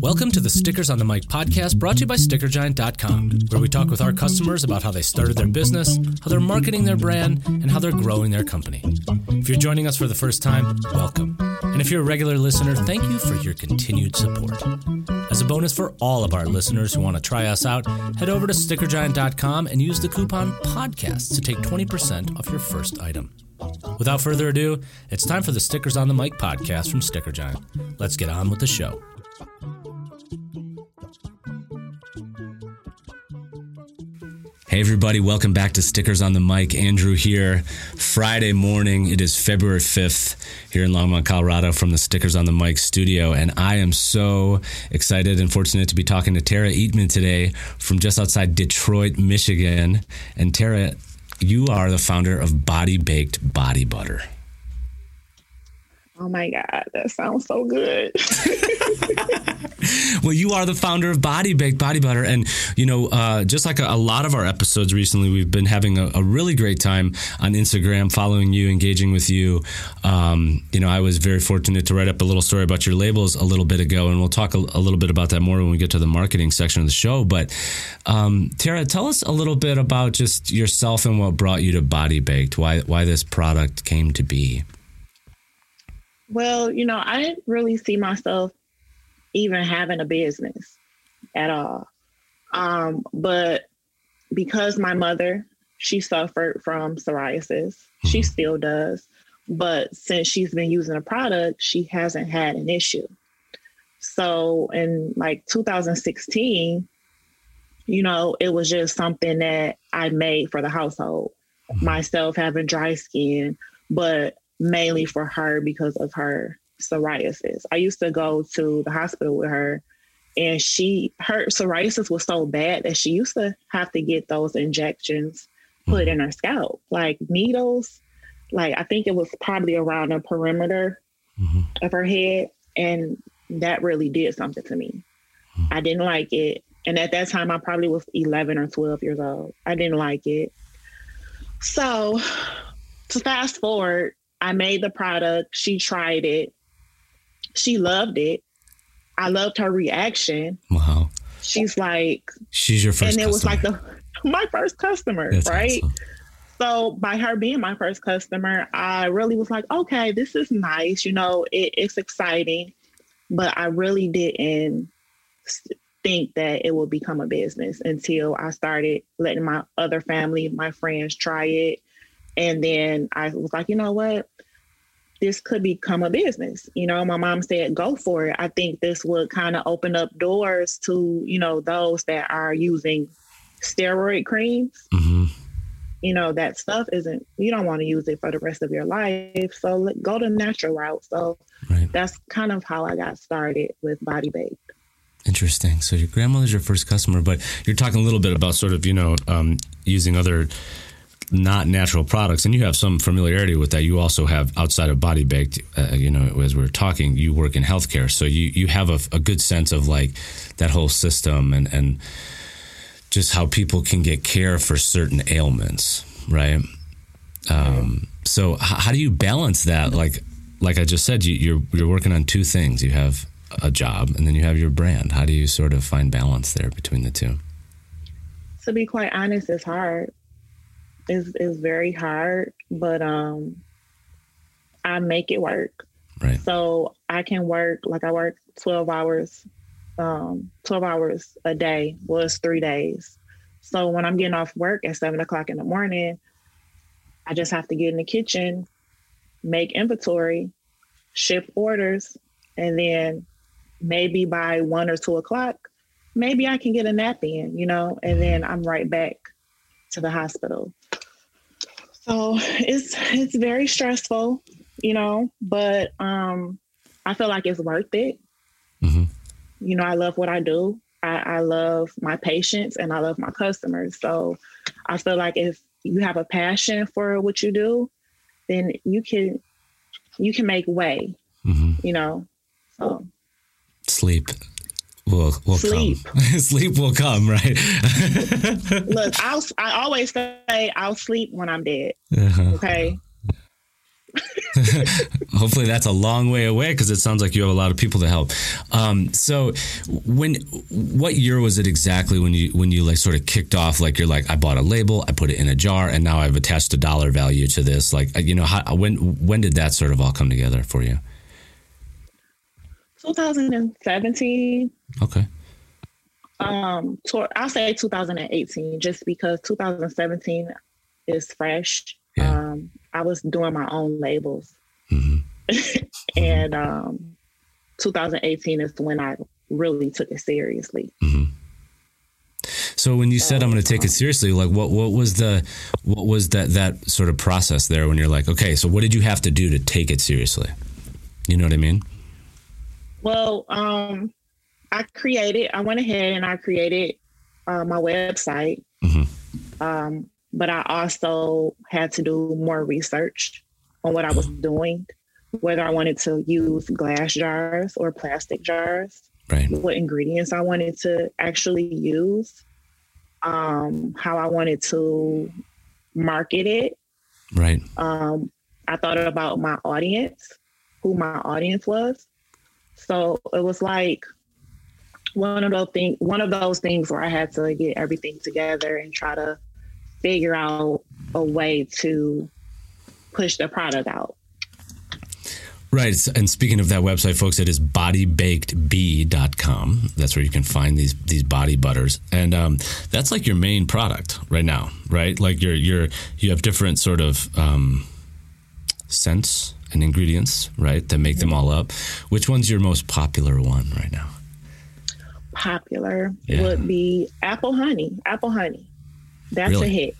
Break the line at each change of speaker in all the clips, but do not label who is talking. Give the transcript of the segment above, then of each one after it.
Welcome to the Stickers on the Mic podcast brought to you by StickerGiant.com, where we talk with our customers about how they started their business, how they're marketing their brand, and how they're growing their company. If you're joining us for the first time, welcome. And if you're a regular listener, thank you for your continued support. As a bonus for all of our listeners who want to try us out, head over to StickerGiant.com and use the coupon PODCAST to take 20% off your first item. Without further ado, it's time for the Stickers on the Mic podcast from Sticker Giant. Let's get on with the show. Hey, everybody, welcome back to Stickers on the Mic. Andrew here. Friday morning, it is February 5th here in Longmont, Colorado, from the Stickers on the Mic studio. And I am so excited and fortunate to be talking to Tara Eatman today from just outside Detroit, Michigan. And Tara, you are the founder of Body Baked Body Butter.
Oh my God, that sounds so good.
well, you are the founder of Body Baked Body Butter. And, you know, uh, just like a, a, lot of our episodes recently, we've been having a, a, really great time on Instagram, following you, engaging with you. Um, you know, I was very fortunate to write up a little story about your labels a little bit ago, and we'll talk a, a little bit about that more when we get to the marketing section of the show. But, um, Tara, tell us a little bit about just yourself and what brought you to Body Baked, why, why this product came to be.
Well, you know, I didn't really see myself even having a business at all. Um, but because my mother, she suffered from psoriasis, she mm-hmm. still does. But since she's been using a product, she hasn't had an issue. So in like 2016, you know, it was just something that I made for the household. Mm-hmm. Myself having dry skin, but mainly for her because of her psoriasis. I used to go to the hospital with her and she her psoriasis was so bad that she used to have to get those injections put in her scalp, like needles. Like I think it was probably around the perimeter mm-hmm. of her head. And that really did something to me. Mm-hmm. I didn't like it. And at that time I probably was 11 or 12 years old. I didn't like it. So to fast forward, I made the product. She tried it. She loved it. I loved her reaction. Wow. She's like,
she's your first,
and it customer. was like the my first customer, That's right? Awesome. So by her being my first customer, I really was like, okay, this is nice. You know, it, it's exciting, but I really didn't think that it would become a business until I started letting my other family, my friends try it. And then I was like, you know what? This could become a business. You know, my mom said, go for it. I think this would kind of open up doors to, you know, those that are using steroid creams. Mm-hmm. You know, that stuff isn't, you don't want to use it for the rest of your life. So go the natural route. So right. that's kind of how I got started with Body Baked.
Interesting. So your grandmother's your first customer, but you're talking a little bit about sort of, you know, um, using other not natural products, and you have some familiarity with that. You also have outside of body baked, uh, you know, as we are talking, you work in healthcare, so you you have a, a, good sense of like that whole system and and just how people can get care for certain ailments, right? Um, so h- how do you balance that? Like like I just said, you, you're you're working on two things. You have a job, and then you have your brand. How do you sort of find balance there between the two?
To be quite honest, it's hard is is very hard, but um, I make it work.
Right.
So I can work like I work twelve hours, um, twelve hours a day was three days. So when I'm getting off work at seven o'clock in the morning, I just have to get in the kitchen, make inventory, ship orders, and then maybe by one or two o'clock, maybe I can get a nap in, you know, and then I'm right back to the hospital. So it's it's very stressful, you know, but um I feel like it's worth it. Mm-hmm. You know, I love what I do. I, I love my patients and I love my customers. So I feel like if you have a passion for what you do, then you can you can make way. Mm-hmm. You know. So
sleep will will sleep. come. sleep will come, right?
Look, I'll I always say I'll sleep when I'm dead. Uh-huh. Okay.
Hopefully, that's a long way away because it sounds like you have a lot of people to help. Um, so, when what year was it exactly when you when you like sort of kicked off? Like you're like, I bought a label, I put it in a jar, and now I've attached a dollar value to this. Like, you know, how, when when did that sort of all come together for you?
2017.
Okay.
Um, I'll say 2018, just because 2017 is fresh. Yeah. Um, I was doing my own labels, mm-hmm. and um, 2018 is when I really took it seriously. Mm-hmm.
So when you said I'm going to take it seriously, like what what was the what was that that sort of process there when you're like, okay, so what did you have to do to take it seriously? You know what I mean?
Well, um, I created. I went ahead and I created uh, my website. Mm-hmm. Um, but I also had to do more research on what I was doing, whether I wanted to use glass jars or plastic jars,
right.
what ingredients I wanted to actually use, um, how I wanted to market it.
Right.
Um, I thought about my audience, who my audience was. So it was like one of those things one of those things where I had to get everything together and try to figure out a way to push the product out.
Right. And speaking of that website, folks, it is bodybakedbee.com. That's where you can find these these body butters. And um, that's like your main product right now, right? Like you're you're you have different sort of um, scents and ingredients, right, that make them all up. Which one's your most popular one right now?
Popular yeah. would be apple honey. Apple honey. That's really? a hit.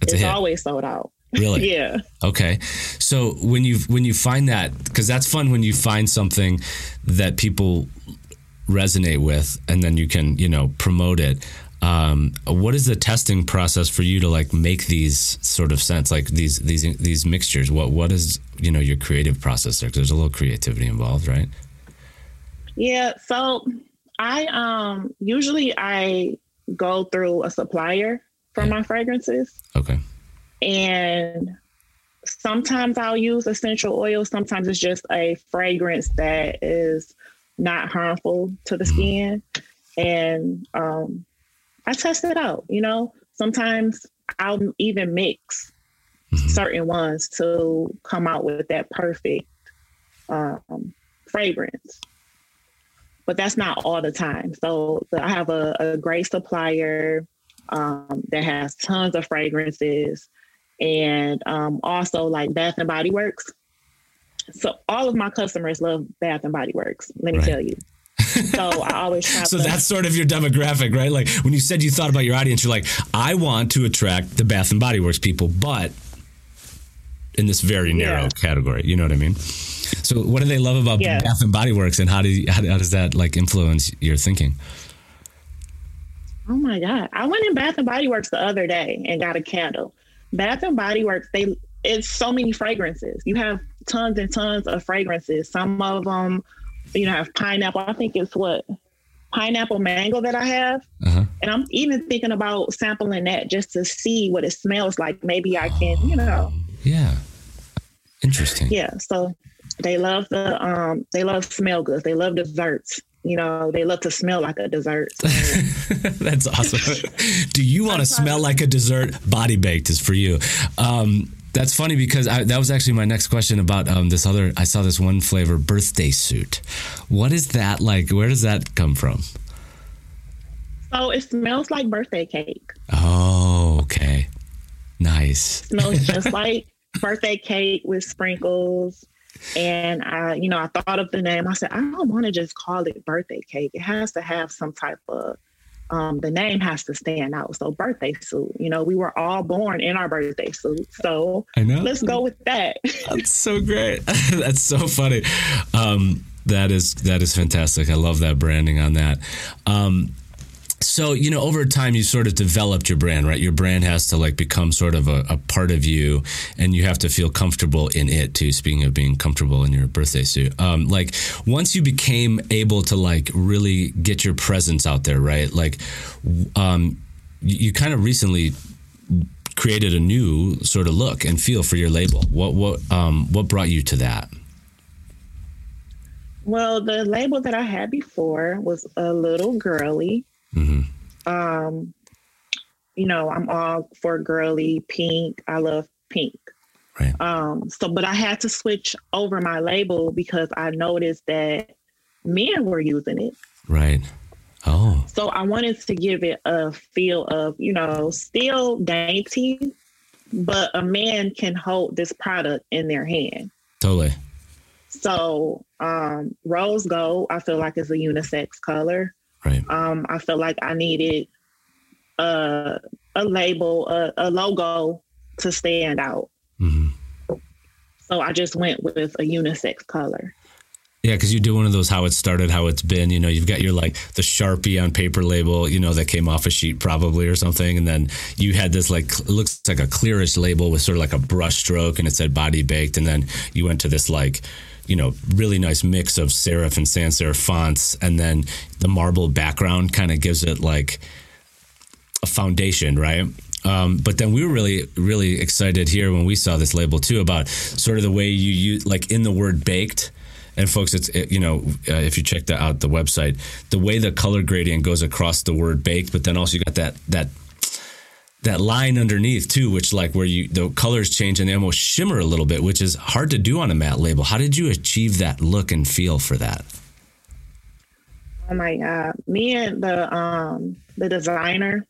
That's it's a hit. always sold out.
Really?
yeah.
Okay. So when you when you find that because that's fun when you find something that people resonate with and then you can you know promote it. Um, what is the testing process for you to like make these sort of scents like these these these mixtures? What what is you know your creative process there? Because there's a little creativity involved, right?
Yeah. So I um usually I go through a supplier for yeah. my fragrances.
Okay.
And sometimes I'll use essential oils. Sometimes it's just a fragrance that is not harmful to the mm-hmm. skin. And um, I test it out, you know. Sometimes I'll even mix mm-hmm. certain ones to come out with that perfect um, fragrance but that's not all the time. So, so I have a, a, great supplier um, that has tons of fragrances and um, also like Bath and Body Works. So all of my customers love Bath and Body Works. Let me right. tell you. So I always try.
so to- that's sort of your demographic, right? Like when you said you thought about your audience, you're like, I want to attract the Bath and Body Works people, but in this very narrow yeah. category. You know what I mean? So, what do they love about yeah. Bath and Body Works, and how do you, how, how does that like influence your thinking?
Oh my god! I went in Bath and Body Works the other day and got a candle. Bath and Body Works, they it's so many fragrances. You have tons and tons of fragrances. Some of them, you know, have pineapple. I think it's what pineapple mango that I have, uh-huh. and I'm even thinking about sampling that just to see what it smells like. Maybe I can, you know.
Yeah. Interesting.
Yeah. So they love the um they love smell goods. They love desserts. You know, they love to smell like a dessert. So.
That's awesome. Do you want to smell like a dessert? Body baked is for you. Um, that's funny because I, that was actually my next question about um, this other. I saw this one flavor, birthday suit. What is that like? Where does that come from?
So it smells like birthday cake.
Oh, okay. Nice.
It smells just like birthday cake with sprinkles and I, you know, I thought of the name. I said, I don't want to just call it birthday cake. It has to have some type of um, the name has to stand out. So birthday suit, you know, we were all born in our birthday suit. So I know. let's go with that.
That's so great. That's so funny. Um, that is that is fantastic. I love that branding on that. Um, so you know over time you sort of developed your brand right your brand has to like become sort of a, a, part of you and you have to feel comfortable in it too speaking of being comfortable in your birthday suit um, like once you became able to like really get your presence out there right like um, you, you kind of recently created a new sort of look and feel for your label. What what um, what brought you to that?
Well, the label that I had before was a little girly. Mm-hmm. Um, you know, I'm all for girly pink. I love pink. Right. Um, so, but I had to switch over my label because I noticed that men were using it.
Right. Oh.
So I wanted to give it a feel of, you know, still dainty, but a man can hold this product in their hand.
Totally.
So um, rose gold, I feel like is a unisex color.
Right.
Um, I felt like I needed a, a label, a, a logo to stand out. Mm-hmm. So I just went with a unisex color.
Yeah, because you do one of those how it started, how it's been. You know, you've got your like the Sharpie on paper label, you know, that came off a sheet probably or something. And then you had this like, it looks like a clearish label with sort of like a brush stroke and it said body baked. And then you went to this like, you know, really nice mix of serif and sans serif fonts. And then the marble background kind of gives it like a foundation, right? Um, but then we were really, really excited here when we saw this label too about sort of the way you use, like in the word baked and folks, it's it, you know uh, if you check the, out the website, the way the color gradient goes across the word baked, but then also you got that that that line underneath too, which like where you the colors change and they almost shimmer a little bit, which is hard to do on a matte label. How did you achieve that look and feel for that?
Oh my god, me and the um the designer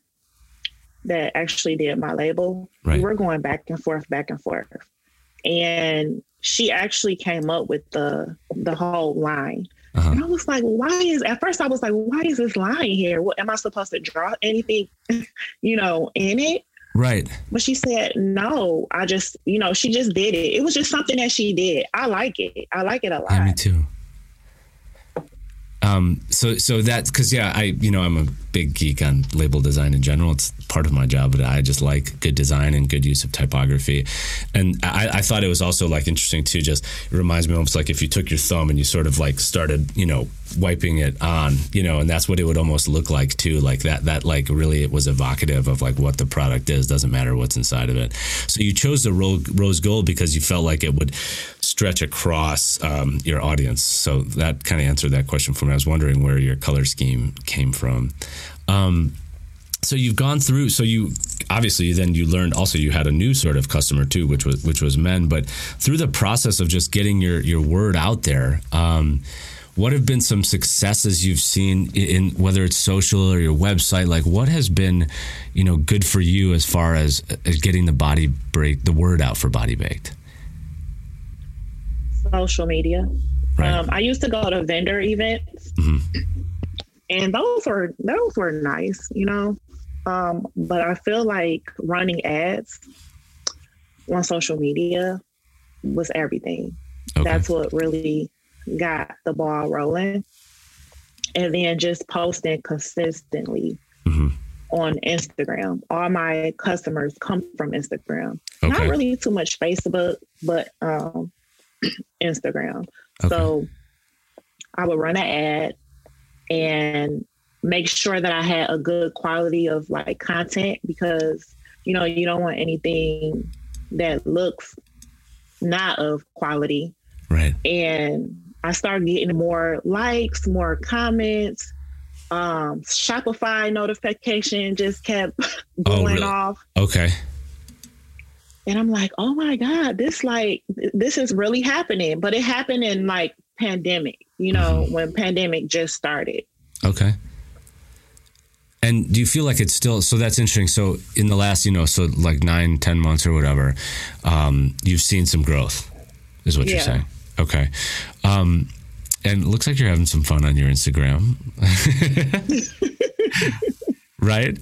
that actually did my label, right. we were going back and forth, back and forth, and she actually came up with the the whole line. Uh-huh. And I was like, why is at first I was like, why is this line here? What am I supposed to draw anything, you know, in it?
Right.
But she said, no, I just, you know, she just did it. It was just something that she did. I like it. I like it a lot.
Yeah, me too. Um, so so that's because yeah, I you know I'm a big geek on label design in general. It's part of my job, but I just like good design and good use of typography. And I, I thought it was also like interesting too. Just it reminds me almost like if you took your thumb and you sort of like started you know wiping it on, you know, and that's what it would almost look like too. Like that that like really it was evocative of like what the product is. Doesn't matter what's inside of it. So you chose the rose gold because you felt like it would stretch across um, your audience. So that kind of answered that question for me. I was wondering where your color scheme came from. Um, so you've gone through. So you obviously then you learned also you had a new sort of customer too, which was which was men. But through the process of just getting your your word out there. Um, what have been some successes you've seen in, whether it's social or your website like what has been you know good for you as far as, as getting the body break the word out for body baked
social media. Right. Um, I used to go to vendor events, mm-hmm. and those were those were nice, you know. Um, but I feel like running ads on social media was everything. Okay. That's what really got the ball rolling. And then just posting consistently mm-hmm. on Instagram. All my customers come from Instagram. Okay. Not really too much Facebook, but um, Instagram. Okay. So I would run an ad and make sure that I had a good quality of like content because you know you don't want anything that looks not of quality.
Right.
And I started getting more likes, more comments. Um, Shopify notification just kept going oh, really? off.
Okay
and i'm like oh my god this like this is really happening. But it happened in like pandemic you know mm-hmm. when pandemic just started.
Okay. And do you feel like it's still so that's interesting. So in the last you know so like nine ten months or whatever um, you've seen some growth is what yeah. you're saying. Okay. Um, and it looks like you're having some fun on your instagram. Right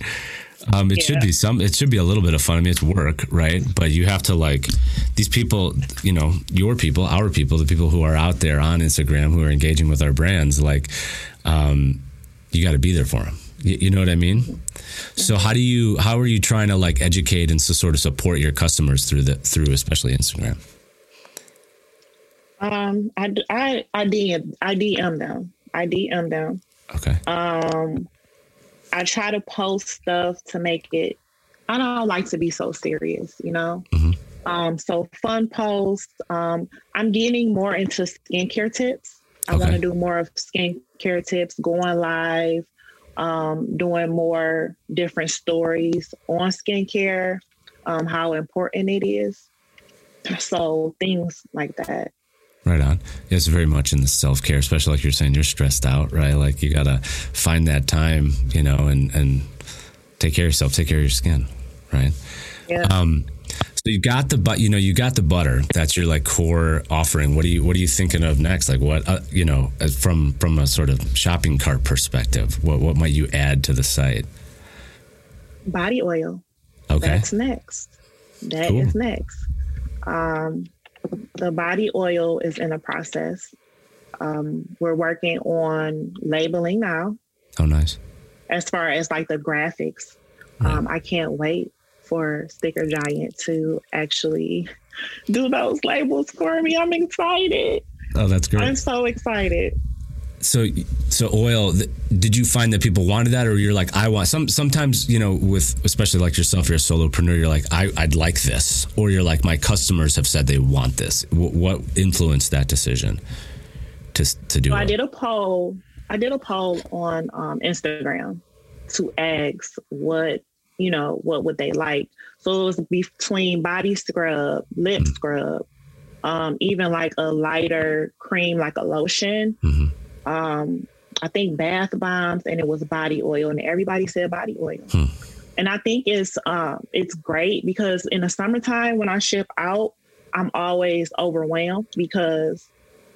um, it yeah. should be some. It should be a little bit of fun. I mean, it's work, right? But you have to like these people. You know, your people, our people, the people who are out there on Instagram who are engaging with our brands. Like, um, you got to be there for them. You, you know what I mean? So how do you? How are you trying to like educate and to sort of support your customers through the through especially Instagram?
Um, I I I DM I DM them. I DM them.
Okay.
Um, I try to post stuff to make it I don't like to be so serious, you know. Mm-hmm. Um, so fun posts. Um, I'm getting more into skincare tips. I okay. want to do more of skincare tips, going live, um, doing more different stories on skincare, um, how important it is. So things like that.
Right on. It's very much in the self care, especially like you're saying, you're stressed out, right? Like you gotta find that time, you know, and and take care of yourself, take care of your skin, right?
Yeah. Um,
so you got the but you know you got the butter. That's your like core offering. What are you what are you thinking of next? Like what uh, you know from from a sort of shopping cart perspective, what what might you add to the site?
Body oil.
Okay.
That's next. That cool. is next. Um, the body oil is in a process. Um, we're working on labeling now.
Oh, nice.
As far as like the graphics, right. um, I can't wait for Sticker Giant to actually do those labels for me. I'm excited.
Oh, that's great.
I'm so excited
so so oil did you find that people wanted that or you're like i want some sometimes you know with especially like yourself you're a solopreneur you're like I, i'd like this or you're like my customers have said they want this. W- what influenced that decision to to do
i did a poll i did a poll on um, instagram to ask what you know what would they like. So it was between body scrub lip mm-hmm. scrub um, even like a lighter cream like a lotion. Mm-hmm um, I think bath bombs and it was body oil, and everybody said body oil. Hmm. And I think it's um, it's great because in the summertime when I ship out, I'm always overwhelmed because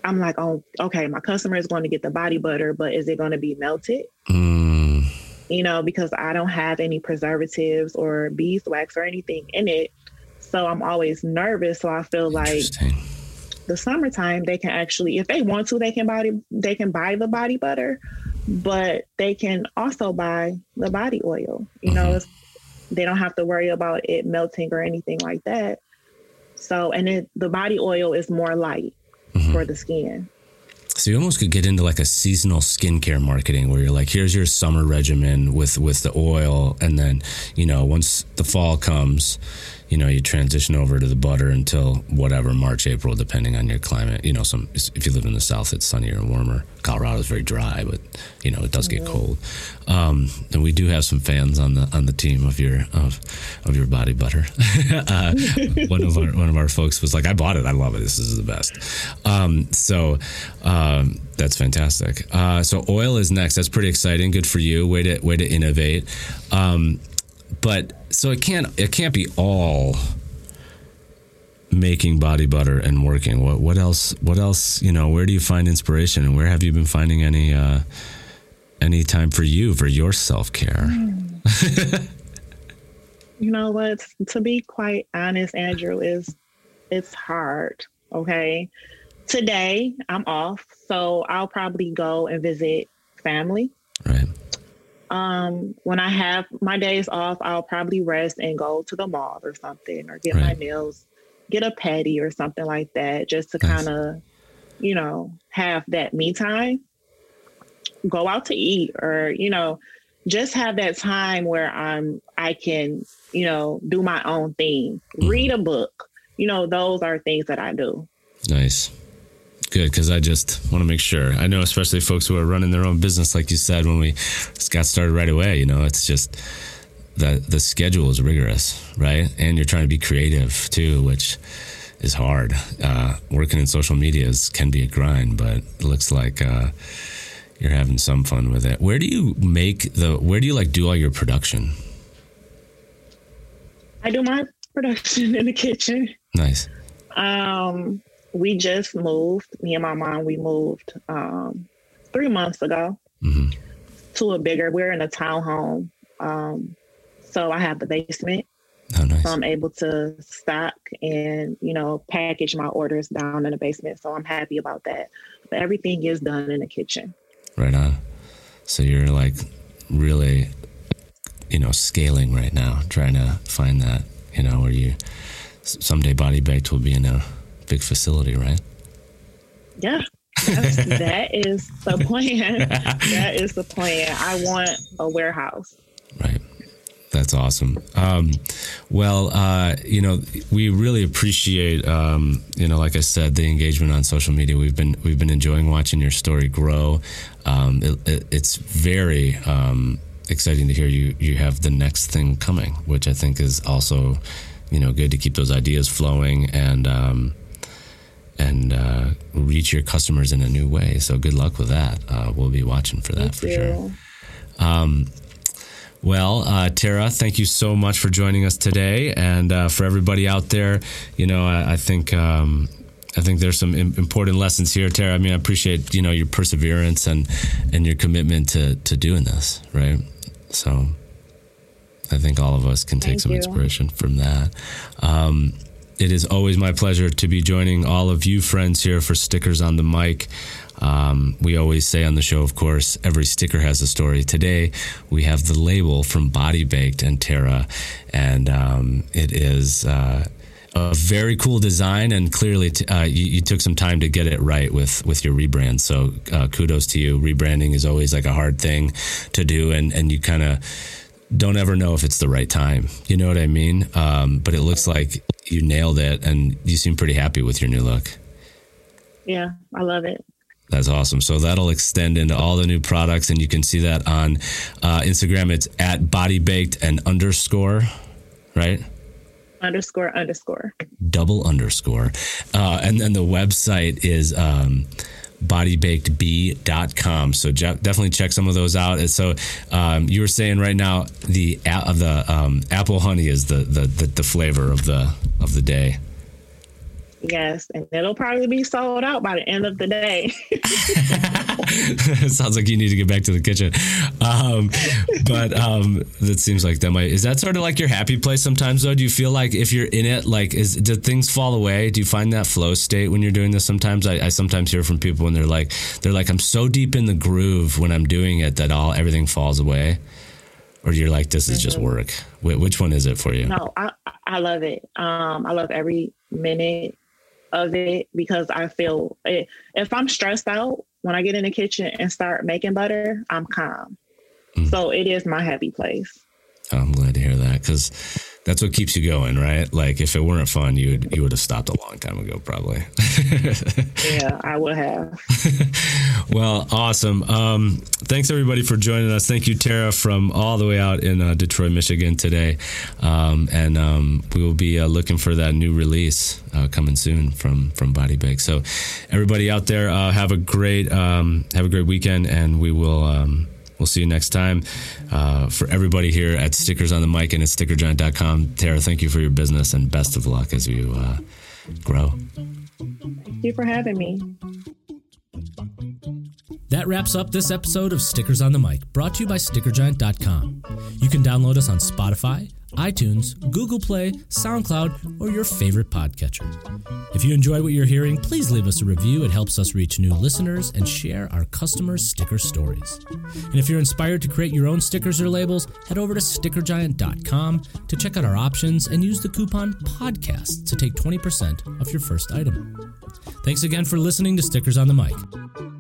I'm like, oh, okay, my customer is going to get the body butter, but is it going to be melted? Mm. You know, because I don't have any preservatives or beeswax or anything in it. So I'm always nervous. So I feel like the summertime they can actually if they want to they can buy they can buy the body butter but they can also buy the body oil you mm-hmm. know they don't have to worry about it melting or anything like that so and it, the body oil is more light mm-hmm. for the skin
so you almost could get into like a seasonal skincare marketing where you're like, here's your summer regimen with with the oil, and then you know once the fall comes, you know, you transition over to the butter until whatever March, April, depending on your climate. You know, some if you live in the South, it's sunnier and warmer. Colorado is very dry, but you know it does get mm-hmm. cold. Um, and we do have some fans on the on the team of your of of your body butter. uh, one of our one of our folks was like, "I bought it. I love it. This is the best." Um, so. Um, that's fantastic. Uh, so oil is next. That's pretty exciting. Good for you. Way to way to innovate. Um, but so it can't it can't be all making body butter and working. What what else? What else? You know, where do you find inspiration, and where have you been finding any uh, any time for you for your self care?
you know what? To be quite honest, Andrew, is it's hard. Okay, today I'm off, so I'll probably go and visit family.
Right.
Um, when I have my days off, I'll probably rest and go to the mall or something, or get right. my nails, get a petty or something like that, just to nice. kind of, you know, have that me time. Go out to eat, or you know, just have that time where I'm, I can, you know, do my own thing, mm. read a book. You know, those are things that I do.
Nice good because I just want to make sure. I know, especially folks who are running their own business, like you said when we got started right away. You know, it's just the the schedule is rigorous, right? And you're trying to be creative too, which is hard. Uh, working in social media is, can be a grind, but it looks like uh, you're having some fun with it. Where do you make the? Where do you like do all your production?
I do my production in the kitchen.
Nice.
Um, we just moved. Me and my mom, we moved um, three months ago mm-hmm. to a bigger. We're in a townhome, um, so I have the basement.
Oh, nice.
So I'm able to stock and you know package my orders down in the basement. So I'm happy about that. But everything is done in the kitchen.
Right on. So you're like really, you know, scaling right now, trying to find that, you know, where you someday Body Baked will be in a big facility, right?
Yeah. that is the plan. that is the plan. I want a warehouse.
Right. That's awesome. Um, well, uh, you know, we really appreciate, um, you know, like I said, the engagement on social media. We've been we've been enjoying watching your story grow. Um, it, it, it's very um, exciting to hear you you have the next thing coming, which I think is also, you know, good to keep those ideas flowing and um, and uh, reach your customers in a new way. So good luck with that. Uh, we'll be watching for that
Thank
for
you.
sure. Um, well, uh, Tara, thank you so much for joining us today, and uh, for everybody out there. You know, I, I think um, I think there's some im- important lessons here, Tara. I mean, I appreciate you know your perseverance and and your commitment to to doing this, right? So, I think all of us can take
Thank
some
you.
inspiration from that. Um, it is always my pleasure to be joining all of you friends here for Stickers on the Mic. Um, we always say on the show, of course, every sticker has a story. Today, we have the label from Body Baked and Tara, and um, it is uh, a very cool design. And clearly, t- uh, you, you took some time to get it right with with your rebrand. So, uh, kudos to you. Rebranding is always like a hard thing to do, and and you kind of don't ever know if it's the right time. You know what I mean? Um, but it looks like you nailed it, and you seem pretty happy with your new look.
Yeah, I love it.
That's awesome. So that'll extend into all the new products, and you can see that on uh, Instagram. It's at Body Baked and underscore, right?
Underscore underscore.
Double underscore, uh, and then the website is. Um, bodybakedbee.com so definitely check some of those out. And so um, you were saying right now the of the um, apple honey is the, the the the flavor of the of the day
Yes, and it'll probably be sold out by the end of the day.
Sounds like you need to get back to the kitchen. Um, but um, that seems like that might is that sort of like your happy place sometimes though? Do you feel like if you're in it, like is do things fall away? Do you find that flow state when you're doing this? Sometimes I, I sometimes hear from people when they're like they're like I'm so deep in the groove when I'm doing it that all everything falls away. Or you're like this is just work. Which one is it for you?
no, I I love it. Um, I love every minute of it because I feel it, if I'm stressed out when I get in the kitchen and start making butter, I'm calm.
Mm.
So it is my happy place.
I'm glad to hear that because that's what keeps you going, right? Like if it weren't fun, you would you would have stopped a long time ago, probably.
Yeah, I would have.
well, awesome. Um, thanks everybody for joining us. Thank you, Tara, from all the way out in uh, Detroit, Michigan today, um, and um, we will be uh, looking for that new release uh, coming soon from from Body Bake. So, everybody out there, uh, have a great um, have a great weekend, and we will. We'll see you next time. Uh, for everybody here at Stickers on the Mic and at stickergiant.com, Tara, thank you for your business and best of luck as you uh, grow.
Thank you for having me.
That wraps up this episode of Stickers on the Mic, brought to you by StickerGiant.com. You can download us on Spotify, iTunes, Google Play, SoundCloud, or your favorite podcatcher. If you enjoy what you're hearing, please leave us a review. It helps us reach new listeners and share our customers' sticker stories. And if you're inspired to create your own stickers or labels, head over to StickerGiant.com to check out our options and use the coupon PODCAST to take 20% off your first item. Thanks again for listening to Stickers on the Mic.